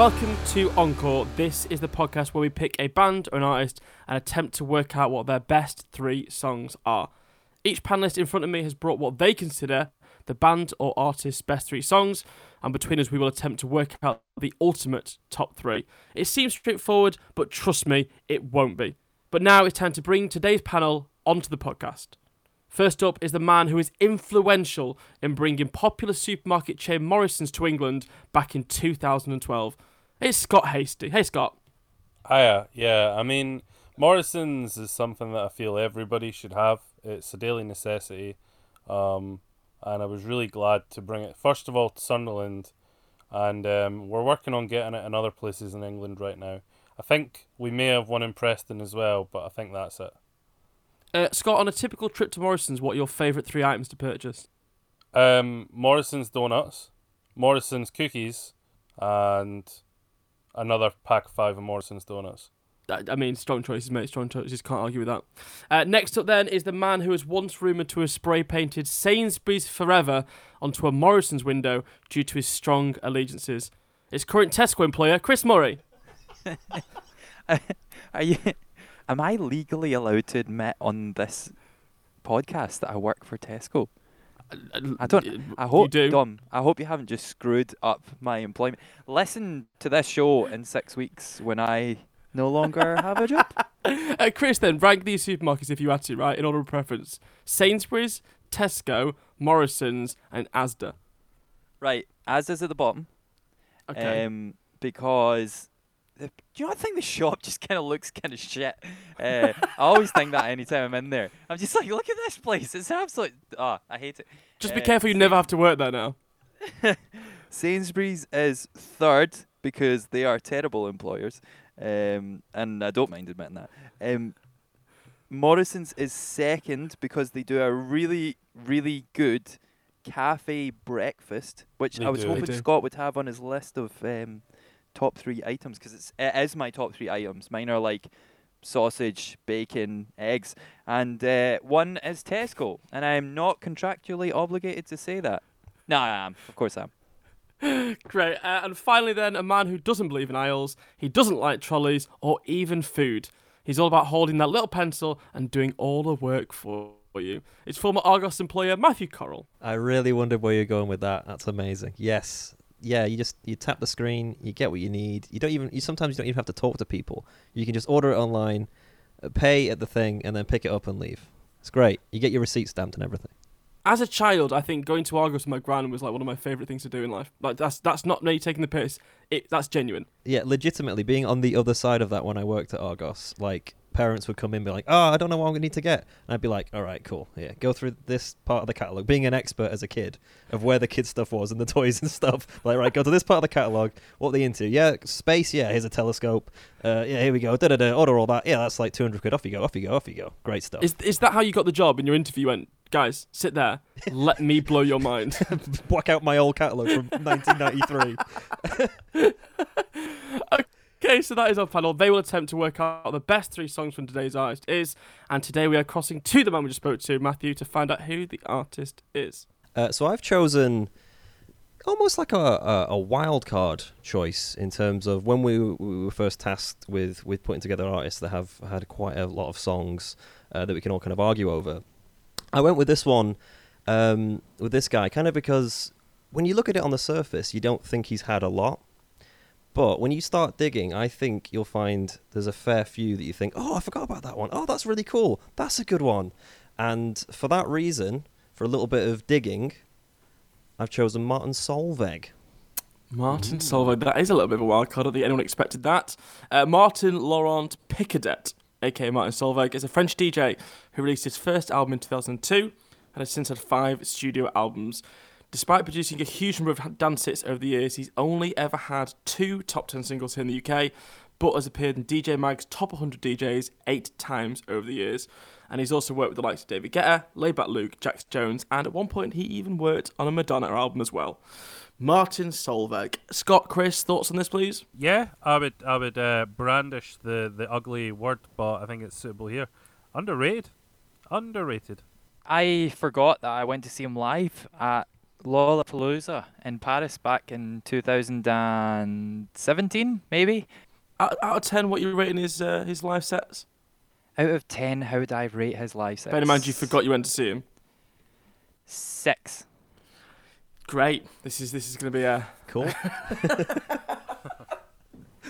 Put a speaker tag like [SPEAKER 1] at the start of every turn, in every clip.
[SPEAKER 1] Welcome to Encore. This is the podcast where we pick a band or an artist and attempt to work out what their best three songs are. Each panelist in front of me has brought what they consider the band or artist's best three songs, and between us, we will attempt to work out the ultimate top three. It seems straightforward, but trust me, it won't be. But now it's time to bring today's panel onto the podcast. First up is the man who is influential in bringing popular supermarket chain Morrison's to England back in 2012. It's Scott Hasty. Hey, Scott.
[SPEAKER 2] Hiya. Yeah, I mean, Morrison's is something that I feel everybody should have. It's a daily necessity. Um, and I was really glad to bring it, first of all, to Sunderland. And um, we're working on getting it in other places in England right now. I think we may have one in Preston as well, but I think that's it.
[SPEAKER 1] Uh, Scott, on a typical trip to Morrison's, what are your favourite three items to purchase?
[SPEAKER 2] Um, Morrison's donuts, Morrison's cookies, and another pack of five of Morrison's donuts.
[SPEAKER 1] I I mean, strong choices, mate. Strong choices. Can't argue with that. Uh, next up, then, is the man who was once rumoured to have spray painted Sainsbury's Forever onto a Morrison's window due to his strong allegiances. It's current Tesco employer Chris Murray.
[SPEAKER 3] Are you? Am I legally allowed to admit on this podcast that I work for Tesco? I don't. I
[SPEAKER 1] You
[SPEAKER 3] hope,
[SPEAKER 1] do.
[SPEAKER 3] Dom. I hope you haven't just screwed up my employment. Listen to this show in six weeks when I no longer have a job.
[SPEAKER 1] Uh, Chris, then rank these supermarkets if you had to, right, in order of preference: Sainsbury's, Tesco, Morrison's, and Asda.
[SPEAKER 3] Right, ASDA's at the bottom.
[SPEAKER 1] Okay.
[SPEAKER 3] Um, because the, do you know I think the shop just kind of looks kind of shit. Uh, I always think that anytime I'm in there. I'm just like, look at this place. It's absolute. Oh, I hate it.
[SPEAKER 1] Just be
[SPEAKER 3] uh,
[SPEAKER 1] careful; you never have to work there now.
[SPEAKER 3] Sainsbury's is third because they are terrible employers, um, and I don't mind admitting that. Um, Morrison's is second because they do a really, really good cafe breakfast, which
[SPEAKER 2] They
[SPEAKER 3] I was
[SPEAKER 2] do.
[SPEAKER 3] Hoping. Scott would have on his list of um, top three items because it's it is my top three items. Mine are like sausage, bacon, eggs, and uh, one is Tesco, and I am not contractually obligated to say that. No, I am. Of course I am.
[SPEAKER 1] Great. Uh, and finally, then, a man who doesn't believe in aisles, he doesn't like trolleys or even food. He's all about holding that little pencil and doing all the work for you. It's former Argos employer Matthew Correll.
[SPEAKER 4] I really wondered where you're going with that. That's amazing. Yes. Yeah, you just you tap the screen, you get what you need. You don't even you sometimes you don't even have to talk to people. You can just order it online, uh, pay at the thing and then pick it up and leave. It's great. You get your receipt stamped and everything.
[SPEAKER 1] As a child, I think going to Argos with my gran was like one of my favourite things to do in life. Like that's that's not me taking the piss. It that's genuine.
[SPEAKER 4] Yeah, legitimately being on the other side of that when I worked at Argos, like parents would come in and be like, "Oh, I don't know what I'm going to need to get." And I'd be like, "All right, cool. Yeah, go through this part of the catalog." Being an expert as a kid of where the kids stuff was and the toys and stuff. Like, right, go to this part of the catalog. What are they into? Yeah, space. Yeah, here's a telescope. Uh, yeah, here we go. Da da da. Order all that. Yeah, that's like 200 quid. Off you go. Off you go. Off you go. Great stuff.
[SPEAKER 1] Is is that how you got the job in your interview? You went, guys, sit there. Let me blow your mind.
[SPEAKER 4] Whack out my old catalog from 1993.
[SPEAKER 1] Okay, so that is our panel. They will attempt to work out the best three songs from today's artist is, and today we are crossing to the man we just spoke to, Matthew, to find out who the artist is.
[SPEAKER 4] Uh, so I've chosen almost like a, a, a wild card choice in terms of when we, we were first tasked with, with putting together artists that have had quite a lot of songs uh, that we can all kind of argue over. I went with this one, um, with this guy, kind of because when you look at it on the surface, you don't think he's had a lot. But when you start digging, I think you'll find there's a fair few that you think, oh, I forgot about that one. Oh, that's really cool. That's a good one. And for that reason, for a little bit of digging, I've chosen Martin Solveig.
[SPEAKER 1] Martin Solveig. That is a little bit of a wild card. I don't think anyone expected that. Uh, Martin Laurent Picandet, aka Martin Solveig, is a French DJ who released his first album in 2002 and has since had five studio albums. Despite producing a huge number of dance hits over the years, he's only ever had two top 10 singles here in the UK, but has appeared in DJ Mag's top 100 DJs eight times over the years. And he's also worked with the likes of David Guetta, Laidback Luke, Jax Jones, and at one point he even worked on a Madonna album as well. Martin Solveig. Scott, Chris, thoughts on this, please?
[SPEAKER 2] Yeah, I would I would uh, brandish the, the ugly word, but I think it's suitable here. Underrated. Underrated.
[SPEAKER 3] I forgot that I went to see him live at Lollapalooza in Paris back in 2017, maybe.
[SPEAKER 1] Out, out of ten, what you rating his uh, his live sets?
[SPEAKER 3] Out of 10, how would I rate his live sets?
[SPEAKER 1] Bear in mind you forgot you went to see him.
[SPEAKER 3] Six.
[SPEAKER 1] Great. This is this is going to be a.
[SPEAKER 4] Cool.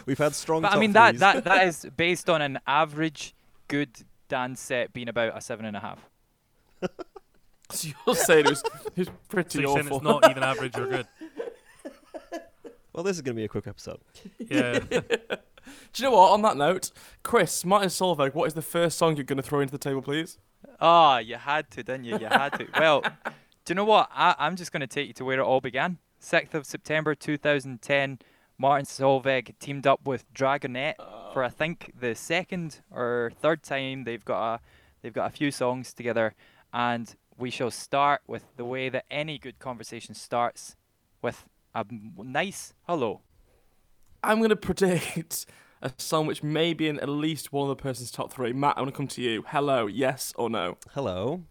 [SPEAKER 4] We've had strong.
[SPEAKER 3] But I mean, that,
[SPEAKER 4] threes.
[SPEAKER 3] that, that is based on an average good dance set being about a seven and a half.
[SPEAKER 1] So you're saying it was, it was pretty
[SPEAKER 2] So you're saying
[SPEAKER 1] awful.
[SPEAKER 2] it's not even average or good?
[SPEAKER 4] Well, this is going to be a quick episode.
[SPEAKER 2] Yeah.
[SPEAKER 1] Do you know what? On that note, Chris, Martin Solveig, what is the first song you're going to throw into the table, please?
[SPEAKER 3] Oh, you had to, didn't you? You had to. Well, do you know what? I, I'm just going to take you to where it all began. 6th of September 2010, Martin Solveig teamed up with Dragonette for I think the second or third time. They've got a they've got a few songs together, and we shall start with the way that any good conversation starts, with a nice hello.
[SPEAKER 1] I'm going to predict a song which may be in at least one of the person's top three. Matt, I want to come to you. Hello, yes or no?
[SPEAKER 4] Hello.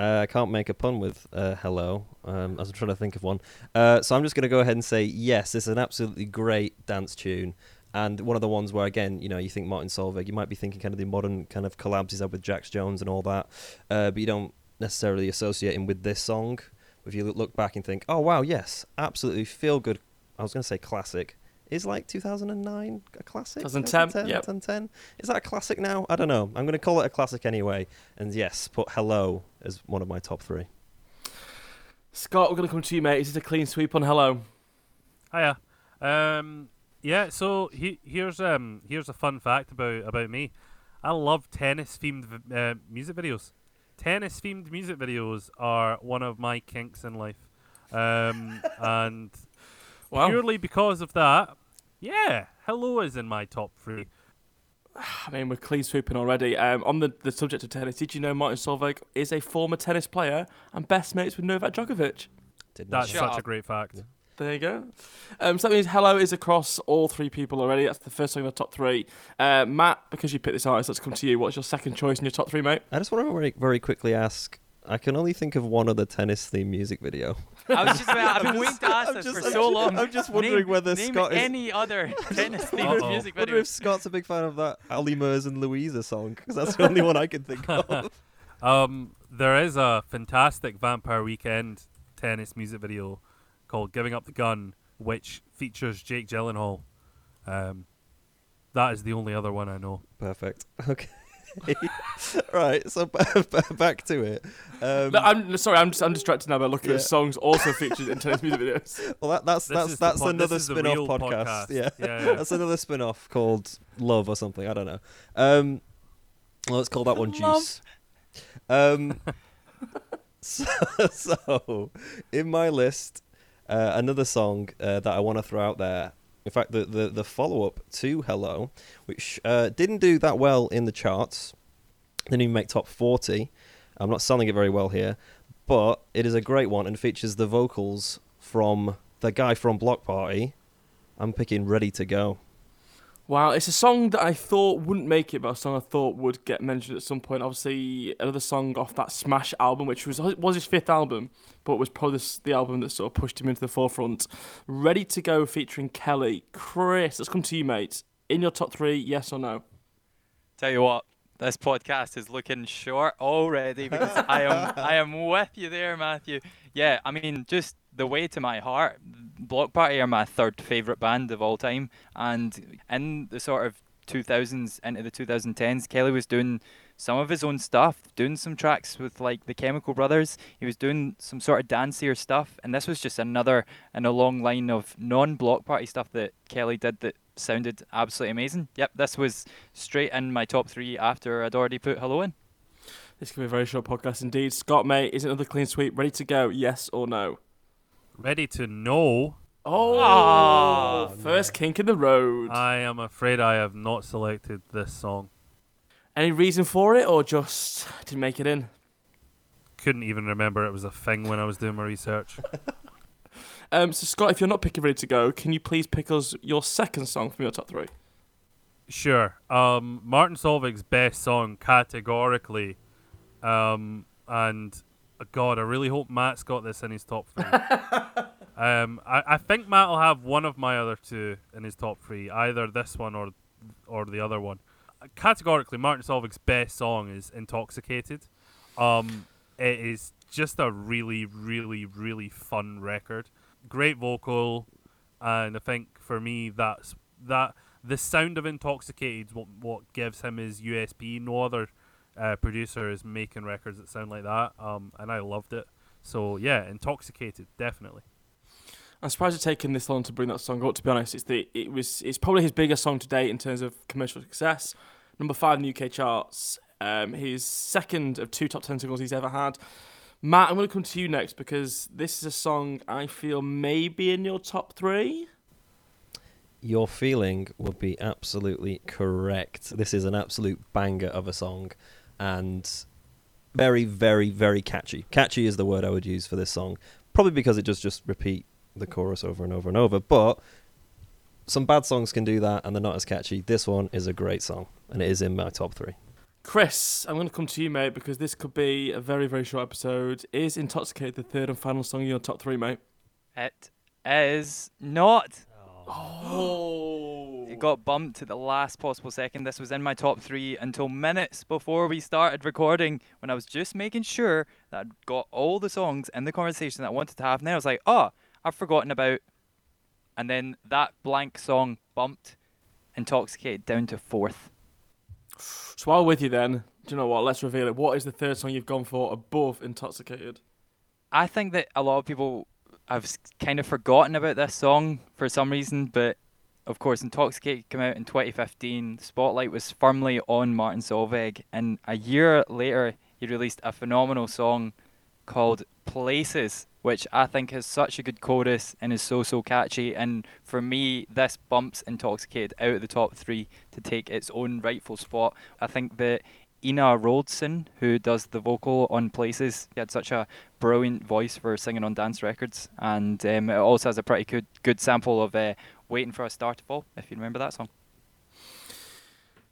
[SPEAKER 4] Uh, I can't make a pun with uh, hello. Um, as I'm trying to think of one. Uh, so I'm just going to go ahead and say yes. It's an absolutely great dance tune, and one of the ones where again, you know, you think Martin Solveig, you might be thinking kind of the modern kind of collabs he's had with Jax Jones and all that, uh, but you don't necessarily associate him with this song. If you look back and think, oh wow, yes, absolutely feel good. I was going to say classic. Is like 2009 a classic?
[SPEAKER 1] 2010, yep.
[SPEAKER 4] 2010. Is that a classic now? I don't know. I'm going to call it a classic anyway. And yes, put Hello as one of my top three.
[SPEAKER 1] Scott, we're going to come to you, mate. Is it a clean sweep on Hello?
[SPEAKER 2] Hiya. Um, yeah. So he, here's um here's a fun fact about about me. I love tennis themed uh, music videos. Tennis themed music videos are one of my kinks in life, um, and
[SPEAKER 1] Wow.
[SPEAKER 2] purely because of that, yeah, Hello is in my top three.
[SPEAKER 1] I mean, we're clean sweeping already. Um, on the, the subject of tennis, did you know Martin Solveig is a former tennis player and best mates with Novak Djokovic?
[SPEAKER 4] Didn't
[SPEAKER 2] That's
[SPEAKER 3] Shut
[SPEAKER 2] such a great fact.
[SPEAKER 1] There you go. Um, so that means Hello is across all three people already. That's the first song in the top three. Uh, Matt, because you picked this artist, let's come to you. What's your second choice in your top three, mate?
[SPEAKER 4] I just want to very, very quickly ask. I can only think of one other tennis theme music video.
[SPEAKER 3] I was just about, I've been waiting to ask
[SPEAKER 4] I'm
[SPEAKER 3] this
[SPEAKER 4] just-
[SPEAKER 3] for
[SPEAKER 4] I'm
[SPEAKER 3] so
[SPEAKER 4] just-
[SPEAKER 3] long.
[SPEAKER 4] I'm just wondering
[SPEAKER 3] name,
[SPEAKER 4] whether
[SPEAKER 3] name
[SPEAKER 4] Scott is-
[SPEAKER 3] any other tennis themed
[SPEAKER 2] Uh-oh.
[SPEAKER 3] music
[SPEAKER 4] I wonder
[SPEAKER 3] video.
[SPEAKER 4] if Scott's a big fan of that Olly Murs and Louisa song because that's the only one I can think of.
[SPEAKER 2] Um, there is a fantastic Vampire Weekend tennis music video called "Giving Up the Gun," which features Jake Gyllenhaal. Um, that is the only other one I know.
[SPEAKER 4] Perfect. Okay. right. So b- b- back to it. Um,
[SPEAKER 1] No, I'm sorry, I'm just I'm distracted now by looking
[SPEAKER 4] Yeah.
[SPEAKER 1] at songs also featured in tennis music videos.
[SPEAKER 4] well, that, that's
[SPEAKER 2] This
[SPEAKER 4] that's that's
[SPEAKER 2] pod-
[SPEAKER 4] another
[SPEAKER 2] is
[SPEAKER 4] spin-off podcast.
[SPEAKER 2] podcast.
[SPEAKER 4] Yeah.
[SPEAKER 2] Yeah, yeah.
[SPEAKER 4] that's another spin-off called Love or something. I don't know. Um, well, let's call that one Juice. Um, so, so, in my list, uh, another song uh, that I want to throw out there. In fact, the the, the follow-up to Hello, which uh, didn't do that well in the charts, didn't even make top forty. I'm not selling it very well here, but it is a great one and features the vocals from the guy from Bloc Party. I'm picking Ready to Go.
[SPEAKER 1] Wow, it's a song that I thought wouldn't make it, but a song I thought would get mentioned at some point. Obviously, another song off that Smash album, which was was his fifth album, but was probably the, album that sort of pushed him into the forefront. Ready to Go featuring Kele. Chris, let's come to you, mate. In your top three, yes or no?
[SPEAKER 3] Tell you what, this podcast is looking short already because I am I am with you there, Matthew. Yeah, I mean, just the way to my heart, Bloc Party are my third favorite band of all time, and in the sort of 2000s into the 2010s, Kele was doing some of his own stuff, doing some tracks with like the Chemical Brothers. He was doing some sort of dancier stuff, and this was just another in a long line of non-Bloc Party stuff that Kele did that sounded absolutely amazing. Yep, this was straight in my top three after I'd already put Hello in.
[SPEAKER 1] This could be a very short podcast indeed. Scott, mate, is it another clean sweep? Ready to go? Yes or no?
[SPEAKER 2] Ready to know?
[SPEAKER 1] Oh,
[SPEAKER 3] Ah,
[SPEAKER 1] first kink in the road.
[SPEAKER 2] I am afraid I have not selected this song.
[SPEAKER 1] Any reason for it, or just didn't make it in?
[SPEAKER 2] Couldn't even remember it was a thing when I was doing my research.
[SPEAKER 1] Um, so Scott, if you're not picking ready to go, can you please pick us your second song from your top three?
[SPEAKER 2] Sure. Um, Martin Solveig's best song, categorically, um, and God, I really hope Matt's got this in his top three. um, I, I think Matt will have one of my other two in his top three, either this one or or the other one. Categorically, Martin Solveig's best song is "Intoxicated." Um, it is just a really, really, really fun record. Great vocal, and I think for me that's that the sound of "Intoxicated" what what gives him his USP. No other uh, producer is making records that sound like that, um, and I loved it. So yeah, "Intoxicated" definitely.
[SPEAKER 1] I'm surprised it's taken this long to bring that song up. To be honest, it's the it was it's probably his biggest song to date in terms of commercial success. Number five in the UK charts. Um, his second of two top ten singles he's ever had. Matt, I'm going to come to you next because this is a song I feel may be in your top three.
[SPEAKER 4] Your feeling would be absolutely correct. This is an absolute banger of a song, and very, very, very catchy. Catchy is the word I would use for this song. Probably because it does just repeat the chorus over and over and over. But some bad songs can do that, and they're not as catchy. This one is a great song, and it is in my top three.
[SPEAKER 1] Chris, I'm going to come to you, mate, because this could be a very, very short episode. Is Intoxicated the third and final song in your top three, mate?
[SPEAKER 3] It is not.
[SPEAKER 1] Oh. oh.
[SPEAKER 3] It got bumped at the last possible second. This was in my top three until minutes before we started recording when I was just making sure that I'd got all the songs in the conversation that I wanted to have. And then I was like, oh, I've forgotten about. And then that blank song bumped Intoxicated down to fourth.
[SPEAKER 1] So while with you then, do you know what? Let's reveal it. What is the third song you've gone for above Intoxicated?
[SPEAKER 3] I think that a lot of people have kind of forgotten about this song for some reason, but of course, Intoxicated came out in 2015. Spotlight was firmly on Martin Solveig, and a year later, he released a phenomenal song called Places, which I think is such a good chorus and is so, so catchy. And for me, this bumps Intoxicated out of the top three to take its own rightful spot. I think that Ina Wroldsen, who does the vocal on Places, he had such a brilliant voice for singing on dance records, and um, it also has a pretty good good sample of uh, "Waiting for a Star to Fall." If you remember that song.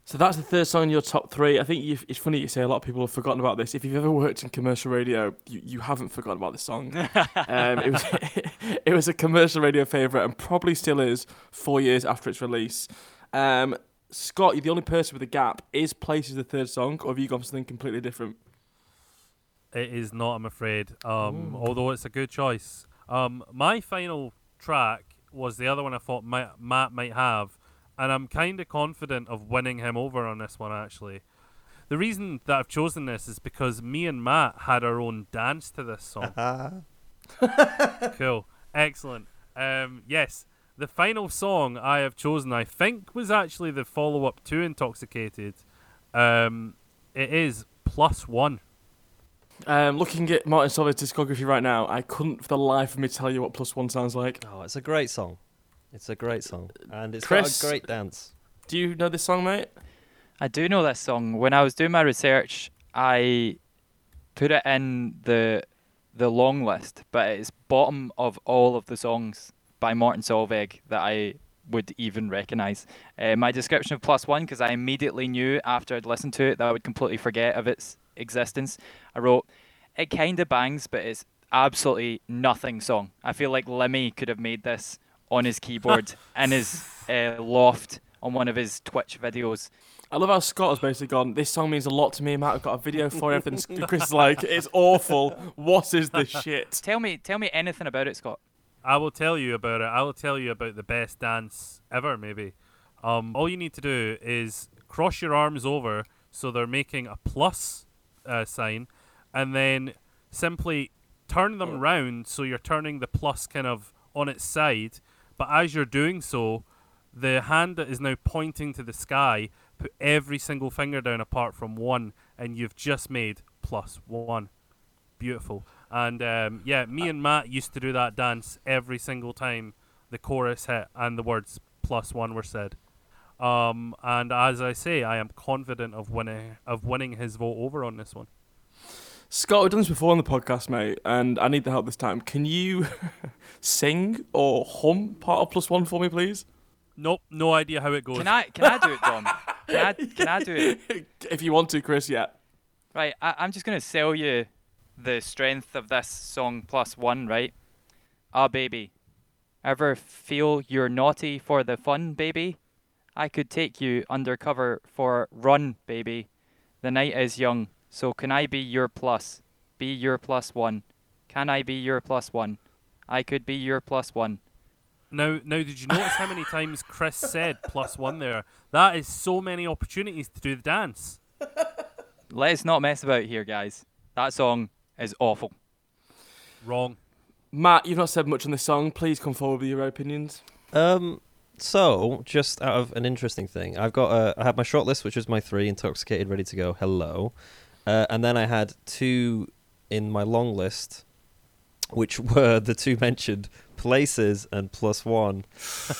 [SPEAKER 1] So that's the third song in your top three. I think you've, it's funny you say a lot of people have forgotten about this. If you've ever worked in commercial radio, you, you haven't forgotten about this song. um, it was it was a commercial radio favourite and probably still is four years after its release. Um, Scott, you're the only person with a gap. Is Places the third song, or have you gone for something completely different?
[SPEAKER 2] It is not, I'm afraid. Um, although it's a good choice. Um, my final track was the other one I thought might, Matt might have, and I'm kind of confident of winning him over on this one. Actually, the reason that I've chosen this is because me and Matt had our own dance to this song. cool, excellent. Um, yes, the final song I have chosen, I think, was actually the follow-up to "Intoxicated." Um, it is plus one.
[SPEAKER 1] Um, looking at Martin Solveig's discography right now, I couldn't for the life of me tell you what Plus One sounds like.
[SPEAKER 4] Oh, it's a great song. It's a great song, and it's
[SPEAKER 1] Chris?
[SPEAKER 4] got a great dance.
[SPEAKER 1] Do you know this song, mate?
[SPEAKER 3] I do know this song. When I was doing my research, I put it in the the long list, but it's bottom of all of the songs by Martin Solveig that I would even recognise. Uh, my description of Plus One, because I immediately knew after I'd listened to it that I would completely forget of its existence. I wrote, "It kind of bangs, but it's absolutely nothing song. I feel like Lemmy could have made this on his keyboard in his uh, loft on one of his Twitch videos."
[SPEAKER 1] I love how Scott has basically gone, this song means a lot to me, Matt. I've got a video for it. And Chris is like, it's awful. What is this shit?
[SPEAKER 3] Tell me, tell me anything about it, Scott.
[SPEAKER 2] I will tell you about it. I will tell you about the best dance ever, maybe. Um, all you need to do is cross your arms over so they're making a plus uh, sign, and then simply turn them round so you're turning the plus kind of on its side. But as you're doing so, the hand that is now pointing to the sky, put every single finger down apart from one, and you've just made plus one. Beautiful. And um, yeah, me and Matt used to do that dance every single time the chorus hit and the words plus one were said. Um, and as I say, I am confident of winning of winning his vote over on this one.
[SPEAKER 1] Scott, we've done this before on the podcast, mate, and I need the help this time. Can you sing or hum part of Plus One for me, please?
[SPEAKER 2] Nope, no idea how it goes.
[SPEAKER 3] Can I, can I do it, Dom? Can I, can I do it?
[SPEAKER 1] if you want to, Chris, yeah.
[SPEAKER 3] Right, I, I'm just gonna sell you the strength of this song plus one, right? Ah, baby. Ever feel you're naughty for the fun, baby? I could take you undercover for run, baby. The night is young, so can I be your plus? Be your plus one. Can I be your plus one? I could be your plus one.
[SPEAKER 2] Now, now, did you notice how many times Chris said plus one there? That is so many opportunities to do the dance.
[SPEAKER 3] Let's not mess about here, guys. That song is awful.
[SPEAKER 2] Wrong.
[SPEAKER 1] Matt, you've not said much on this song. Please come forward with your opinions.
[SPEAKER 4] Um, so just out of an interesting thing, I've got uh, I had my short list, which was my three: intoxicated, ready to go, hello, uh, and then I had two in my long list, which were the two mentioned places and plus one.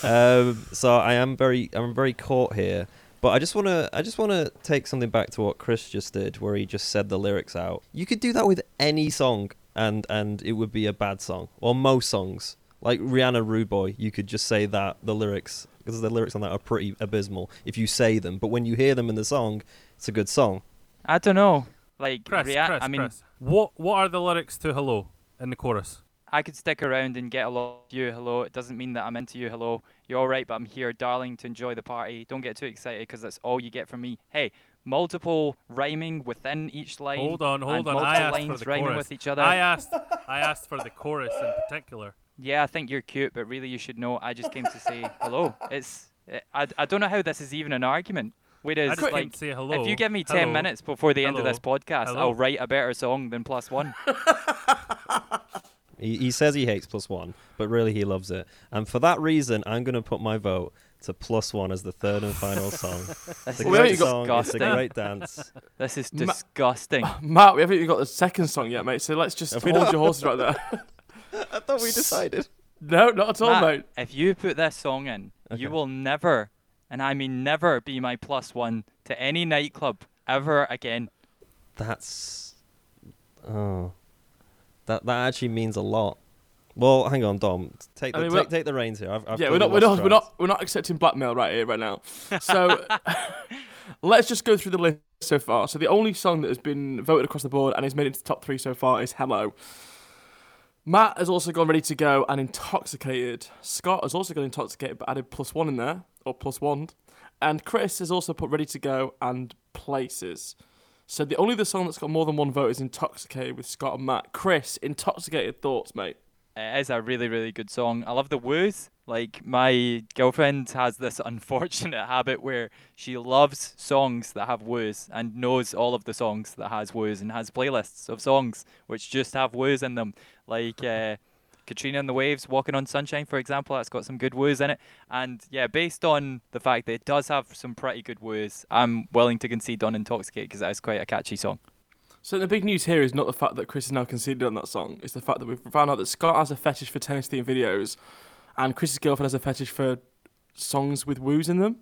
[SPEAKER 4] um, so I am very I'm very caught here. But I just want to I just want to take something back to what Chris just did where he just said the lyrics out. You could do that with any song and and it would be a bad song or most songs. Like Rihanna Rude Boy, you could just say that the lyrics because the lyrics on that are pretty abysmal if you say them, but when you hear them in the song, it's a good song.
[SPEAKER 3] I don't know. Like,
[SPEAKER 2] Chris,
[SPEAKER 3] rea-
[SPEAKER 2] Chris,
[SPEAKER 3] I mean,
[SPEAKER 2] Chris. What what are the lyrics to Hello in the chorus?
[SPEAKER 3] I could stick around and get a lot of you, hello. It doesn't mean that I'm into you, hello. You're alright, but I'm here, darling, to enjoy the party. Don't get too excited because that's all you get from me. Hey, multiple rhyming within each line.
[SPEAKER 2] Hold on, hold on.
[SPEAKER 3] multiple
[SPEAKER 2] I asked
[SPEAKER 3] lines
[SPEAKER 2] for the
[SPEAKER 3] rhyming
[SPEAKER 2] chorus.
[SPEAKER 3] with each other.
[SPEAKER 2] I asked I asked for the chorus in particular.
[SPEAKER 3] Yeah, I think you're cute, but really you should know I just came to say hello. It's I, I don't know how this is even an argument. Whereas
[SPEAKER 2] I just
[SPEAKER 3] like
[SPEAKER 2] say hello.
[SPEAKER 3] if you give me 10 minutes before the end of this podcast,
[SPEAKER 2] Hello.
[SPEAKER 3] I'll write a better song than plus 1.
[SPEAKER 4] He, he says he hates plus one, but really he loves it. And for that reason, I'm going to put my vote to plus one as the third and final song.
[SPEAKER 3] This
[SPEAKER 4] It's a
[SPEAKER 3] is
[SPEAKER 1] Well,
[SPEAKER 4] great
[SPEAKER 1] you got-
[SPEAKER 4] song. It's a great dance.
[SPEAKER 3] This is
[SPEAKER 1] Ma-
[SPEAKER 3] disgusting.
[SPEAKER 1] Matt, we haven't even got the second song yet, mate. So let's just
[SPEAKER 4] Have
[SPEAKER 1] hold your horses right there.
[SPEAKER 4] I thought we decided.
[SPEAKER 1] no, not at all,
[SPEAKER 3] Matt,
[SPEAKER 1] mate.
[SPEAKER 3] If you put this song in,
[SPEAKER 4] Okay.
[SPEAKER 3] you will never, and I mean never, be my plus one to any nightclub ever again.
[SPEAKER 4] That's oh, that that actually means a lot. Well, hang on, Dom. Take
[SPEAKER 1] I
[SPEAKER 4] the
[SPEAKER 1] mean,
[SPEAKER 4] take, take the reins here. I've, I've
[SPEAKER 1] yeah, we're not, we're not, we're not, we're not accepting blackmail right here, right now. So let's just go through the list so far. So the only song that has been voted across the board and has made it into the top three so far is "Hello." Matt has also gone ready to go and intoxicated. Scott has also gone intoxicated but added plus one in there or plus one, and Chris has also put ready to go and places. So the only the song that's got more than one vote is intoxicated with Scott and Matt. Chris, intoxicated thoughts, mate.
[SPEAKER 3] It is a really, really good song. I love the woos. Like my girlfriend has this unfortunate habit where she loves songs that have woos and knows all of the songs that has woos and has playlists of songs which just have woos in them. Like uh, Katrina and the Waves, Walking on Sunshine, for example, that's got some good woos in it. And yeah, based on the fact that it does have some pretty good woos, I'm willing to concede on Intoxicate because that is quite a catchy song.
[SPEAKER 1] So the big news here is not the fact that Chris is now conceded on that song. It's the fact that we've found out that Scott has a fetish for tennis theme videos, and Chris's girlfriend has a fetish for songs with woos in them.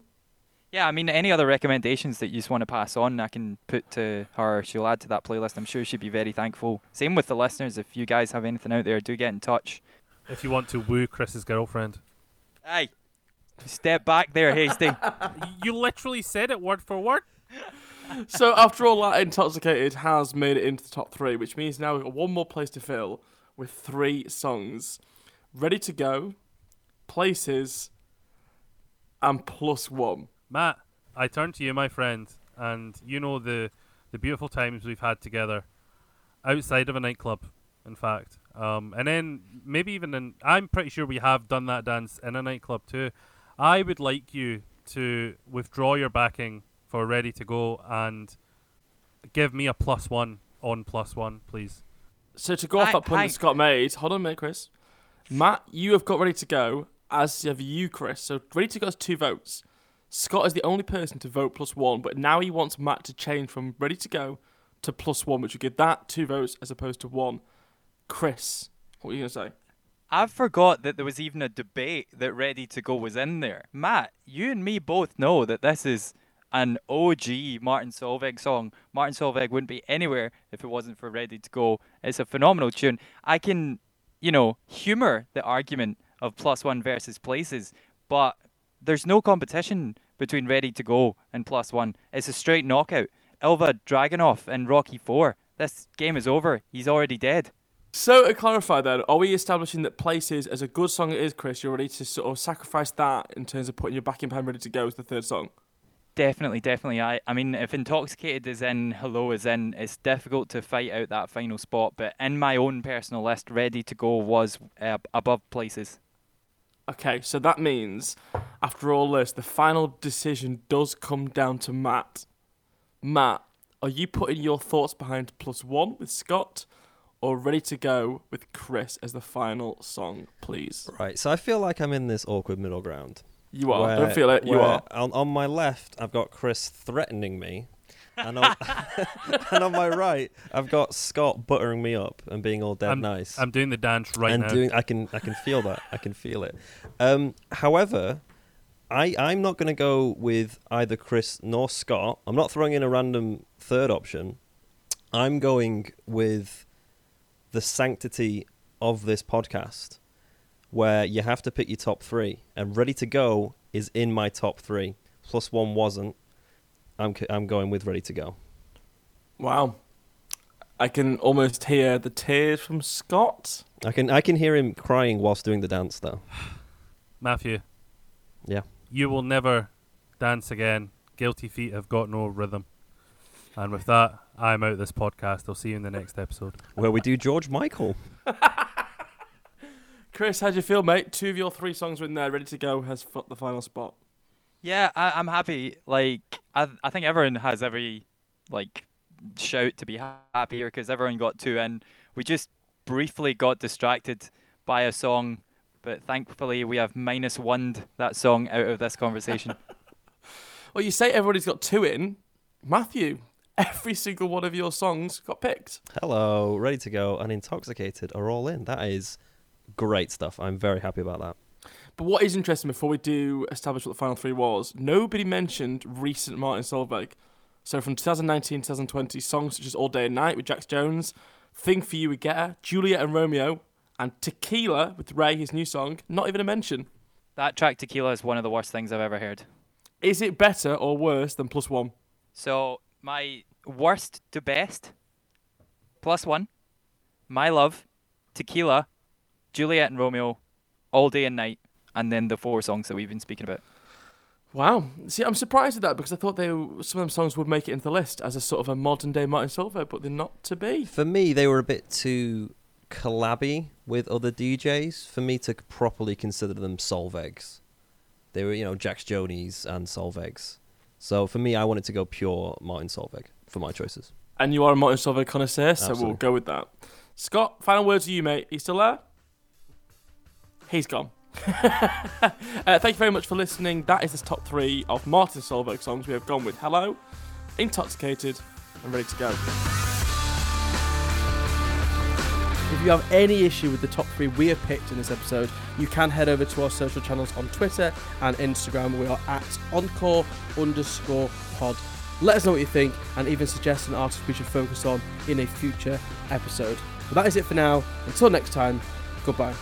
[SPEAKER 3] Yeah, I mean, any other recommendations that you just want to pass on, I can put to her. She'll add to that playlist. I'm sure she'd be very thankful. Same with the listeners. If you guys have anything out there, do get in touch.
[SPEAKER 2] If you want to woo Chris's girlfriend.
[SPEAKER 3] Hey, step back there, Hasty.
[SPEAKER 2] you literally said it word for word.
[SPEAKER 1] so after all that, Intoxicated has made it into the top three, which means now we've got one more place to fill with three songs. Ready to go, places, and plus one.
[SPEAKER 2] Matt, I turn to you, my friend, and you know the the beautiful times we've had together outside of a nightclub, in fact. Um, and then maybe even in, I'm pretty sure we have done that dance in a nightclub too. I would like you to withdraw your backing for Ready to Go and give me a plus one on plus one, please.
[SPEAKER 1] So to go off
[SPEAKER 3] Hi-
[SPEAKER 1] that point
[SPEAKER 3] hi.
[SPEAKER 1] that Scott made, hold on a minute, Chris. Matt, you have got ready to go, as have you, Chris. So ready to go has two votes. Scott is the only person to vote plus one, but now he wants Matt to change from ready to go to plus one, which would give that two votes as opposed to one. Chris, what are you gonna say?
[SPEAKER 3] I forgot that there was even a debate that Ready to Go was in there. Matt, you and me both know that this is an OG Martin Solveig song. Martin Solveig wouldn't be anywhere if it wasn't for Ready to Go. It's a phenomenal tune. I can, you know, humor the argument of plus one versus places, but there's no competition between Ready to Go and plus one. It's a straight knockout. Elva Dragunov and Rocky Four this game is over. He's already dead.
[SPEAKER 1] So to clarify, then, are we establishing that places, as a good song it is, Chris, you're ready to sort of sacrifice that in terms of putting your backing band ready to go as the third song?
[SPEAKER 3] Definitely, definitely. I, I mean, if Intoxicated is in, Hello is in, it's difficult to fight out that final spot. But in my own personal list, Ready to Go was uh, above Places.
[SPEAKER 1] Okay, so that means, after all this, the final decision does come down to Matt. Matt, are you putting your thoughts behind plus one with Scott, or ready to go with Chris as the final song, please?
[SPEAKER 4] Right, so I feel like I'm in this awkward middle ground.
[SPEAKER 1] You are.
[SPEAKER 4] where-
[SPEAKER 1] Don't feel it. You are.
[SPEAKER 4] On, on my left, I've got Chris threatening me, and on, and on my right, I've got Scott buttering me up and being all dead
[SPEAKER 2] I'm,
[SPEAKER 4] nice.
[SPEAKER 2] I'm doing the dance right
[SPEAKER 4] and
[SPEAKER 2] now.
[SPEAKER 4] doing, I can, I can feel that. I can feel it. Um, however, I, I'm not going to go with either Chris nor Scott. I'm not throwing in a random third option. I'm going with the sanctity of this podcast, where you have to pick your top three, and Ready to Go is in my top three. Plus one wasn't. I'm, c- I'm going with Ready to Go.
[SPEAKER 1] Wow. I can almost hear the tears from Scott.
[SPEAKER 4] I can, I can hear him crying whilst doing the dance, though.
[SPEAKER 2] Matthew,
[SPEAKER 4] Yeah.
[SPEAKER 2] you will never dance again. Guilty feet have got no rhythm. And with that, I'm out this podcast. I'll see you in the next episode.
[SPEAKER 4] Where we do George Michael.
[SPEAKER 1] Chris, how do you feel, mate? Two of your three songs are in there, ready to go, has got the final spot.
[SPEAKER 3] Yeah, I, I'm happy. Like, I, I think everyone has every like shout to be ha- happy here because everyone got two in. We just briefly got distracted by a song, but thankfully we have minus one that song out of this conversation.
[SPEAKER 1] Well, you say everybody's got two in. Matthew, every single one of your songs got picked.
[SPEAKER 4] Hello, ready to go, and intoxicated are all in. That is great stuff. I'm very happy about that.
[SPEAKER 1] But what is interesting before we do establish what the final three was, nobody mentioned recent Martin Solveig. So from 2019 2020, songs such as All Day and Night with Jax Jones, Thing for You with Guetta, Juliet and Romeo, and Tequila with Raye, his new song, not even a mention.
[SPEAKER 3] that track Tequila is one of the worst things I've ever heard.
[SPEAKER 1] Is it better or worse than Plus One?
[SPEAKER 3] So my worst to best, plus one, my love, tequila, Juliet and Romeo, all day and night, and then the four songs that we've been speaking about.
[SPEAKER 1] Wow. See, I'm surprised at that because I thought they were, some of them songs would make it into the list as a sort of a modern day Martin Solveig, but they're not to be.
[SPEAKER 4] For me, they were a bit too collabby with other DJs for me to properly consider them Solveigs. They were, you know, Jax Jonies and Solveigs. So for me, I wanted to go pure Martin Solveig for my choices.
[SPEAKER 1] And you are a Martin Solveig connoisseur, so we'll go with that. Scott, final words to you, mate. Are you still there? He's gone. Uh, thank you very much for listening. That is the top three of Martin Solveig songs. We have gone with Hello, Intoxicated, and Ready to Go. If you have any issue with the top three we have picked in this episode, you can head over to our social channels on Twitter and Instagram. We are at encore underscore pod. Let us know what you think and even suggest an artist we should focus on in a future episode. But that is it for now. Until next time, goodbye.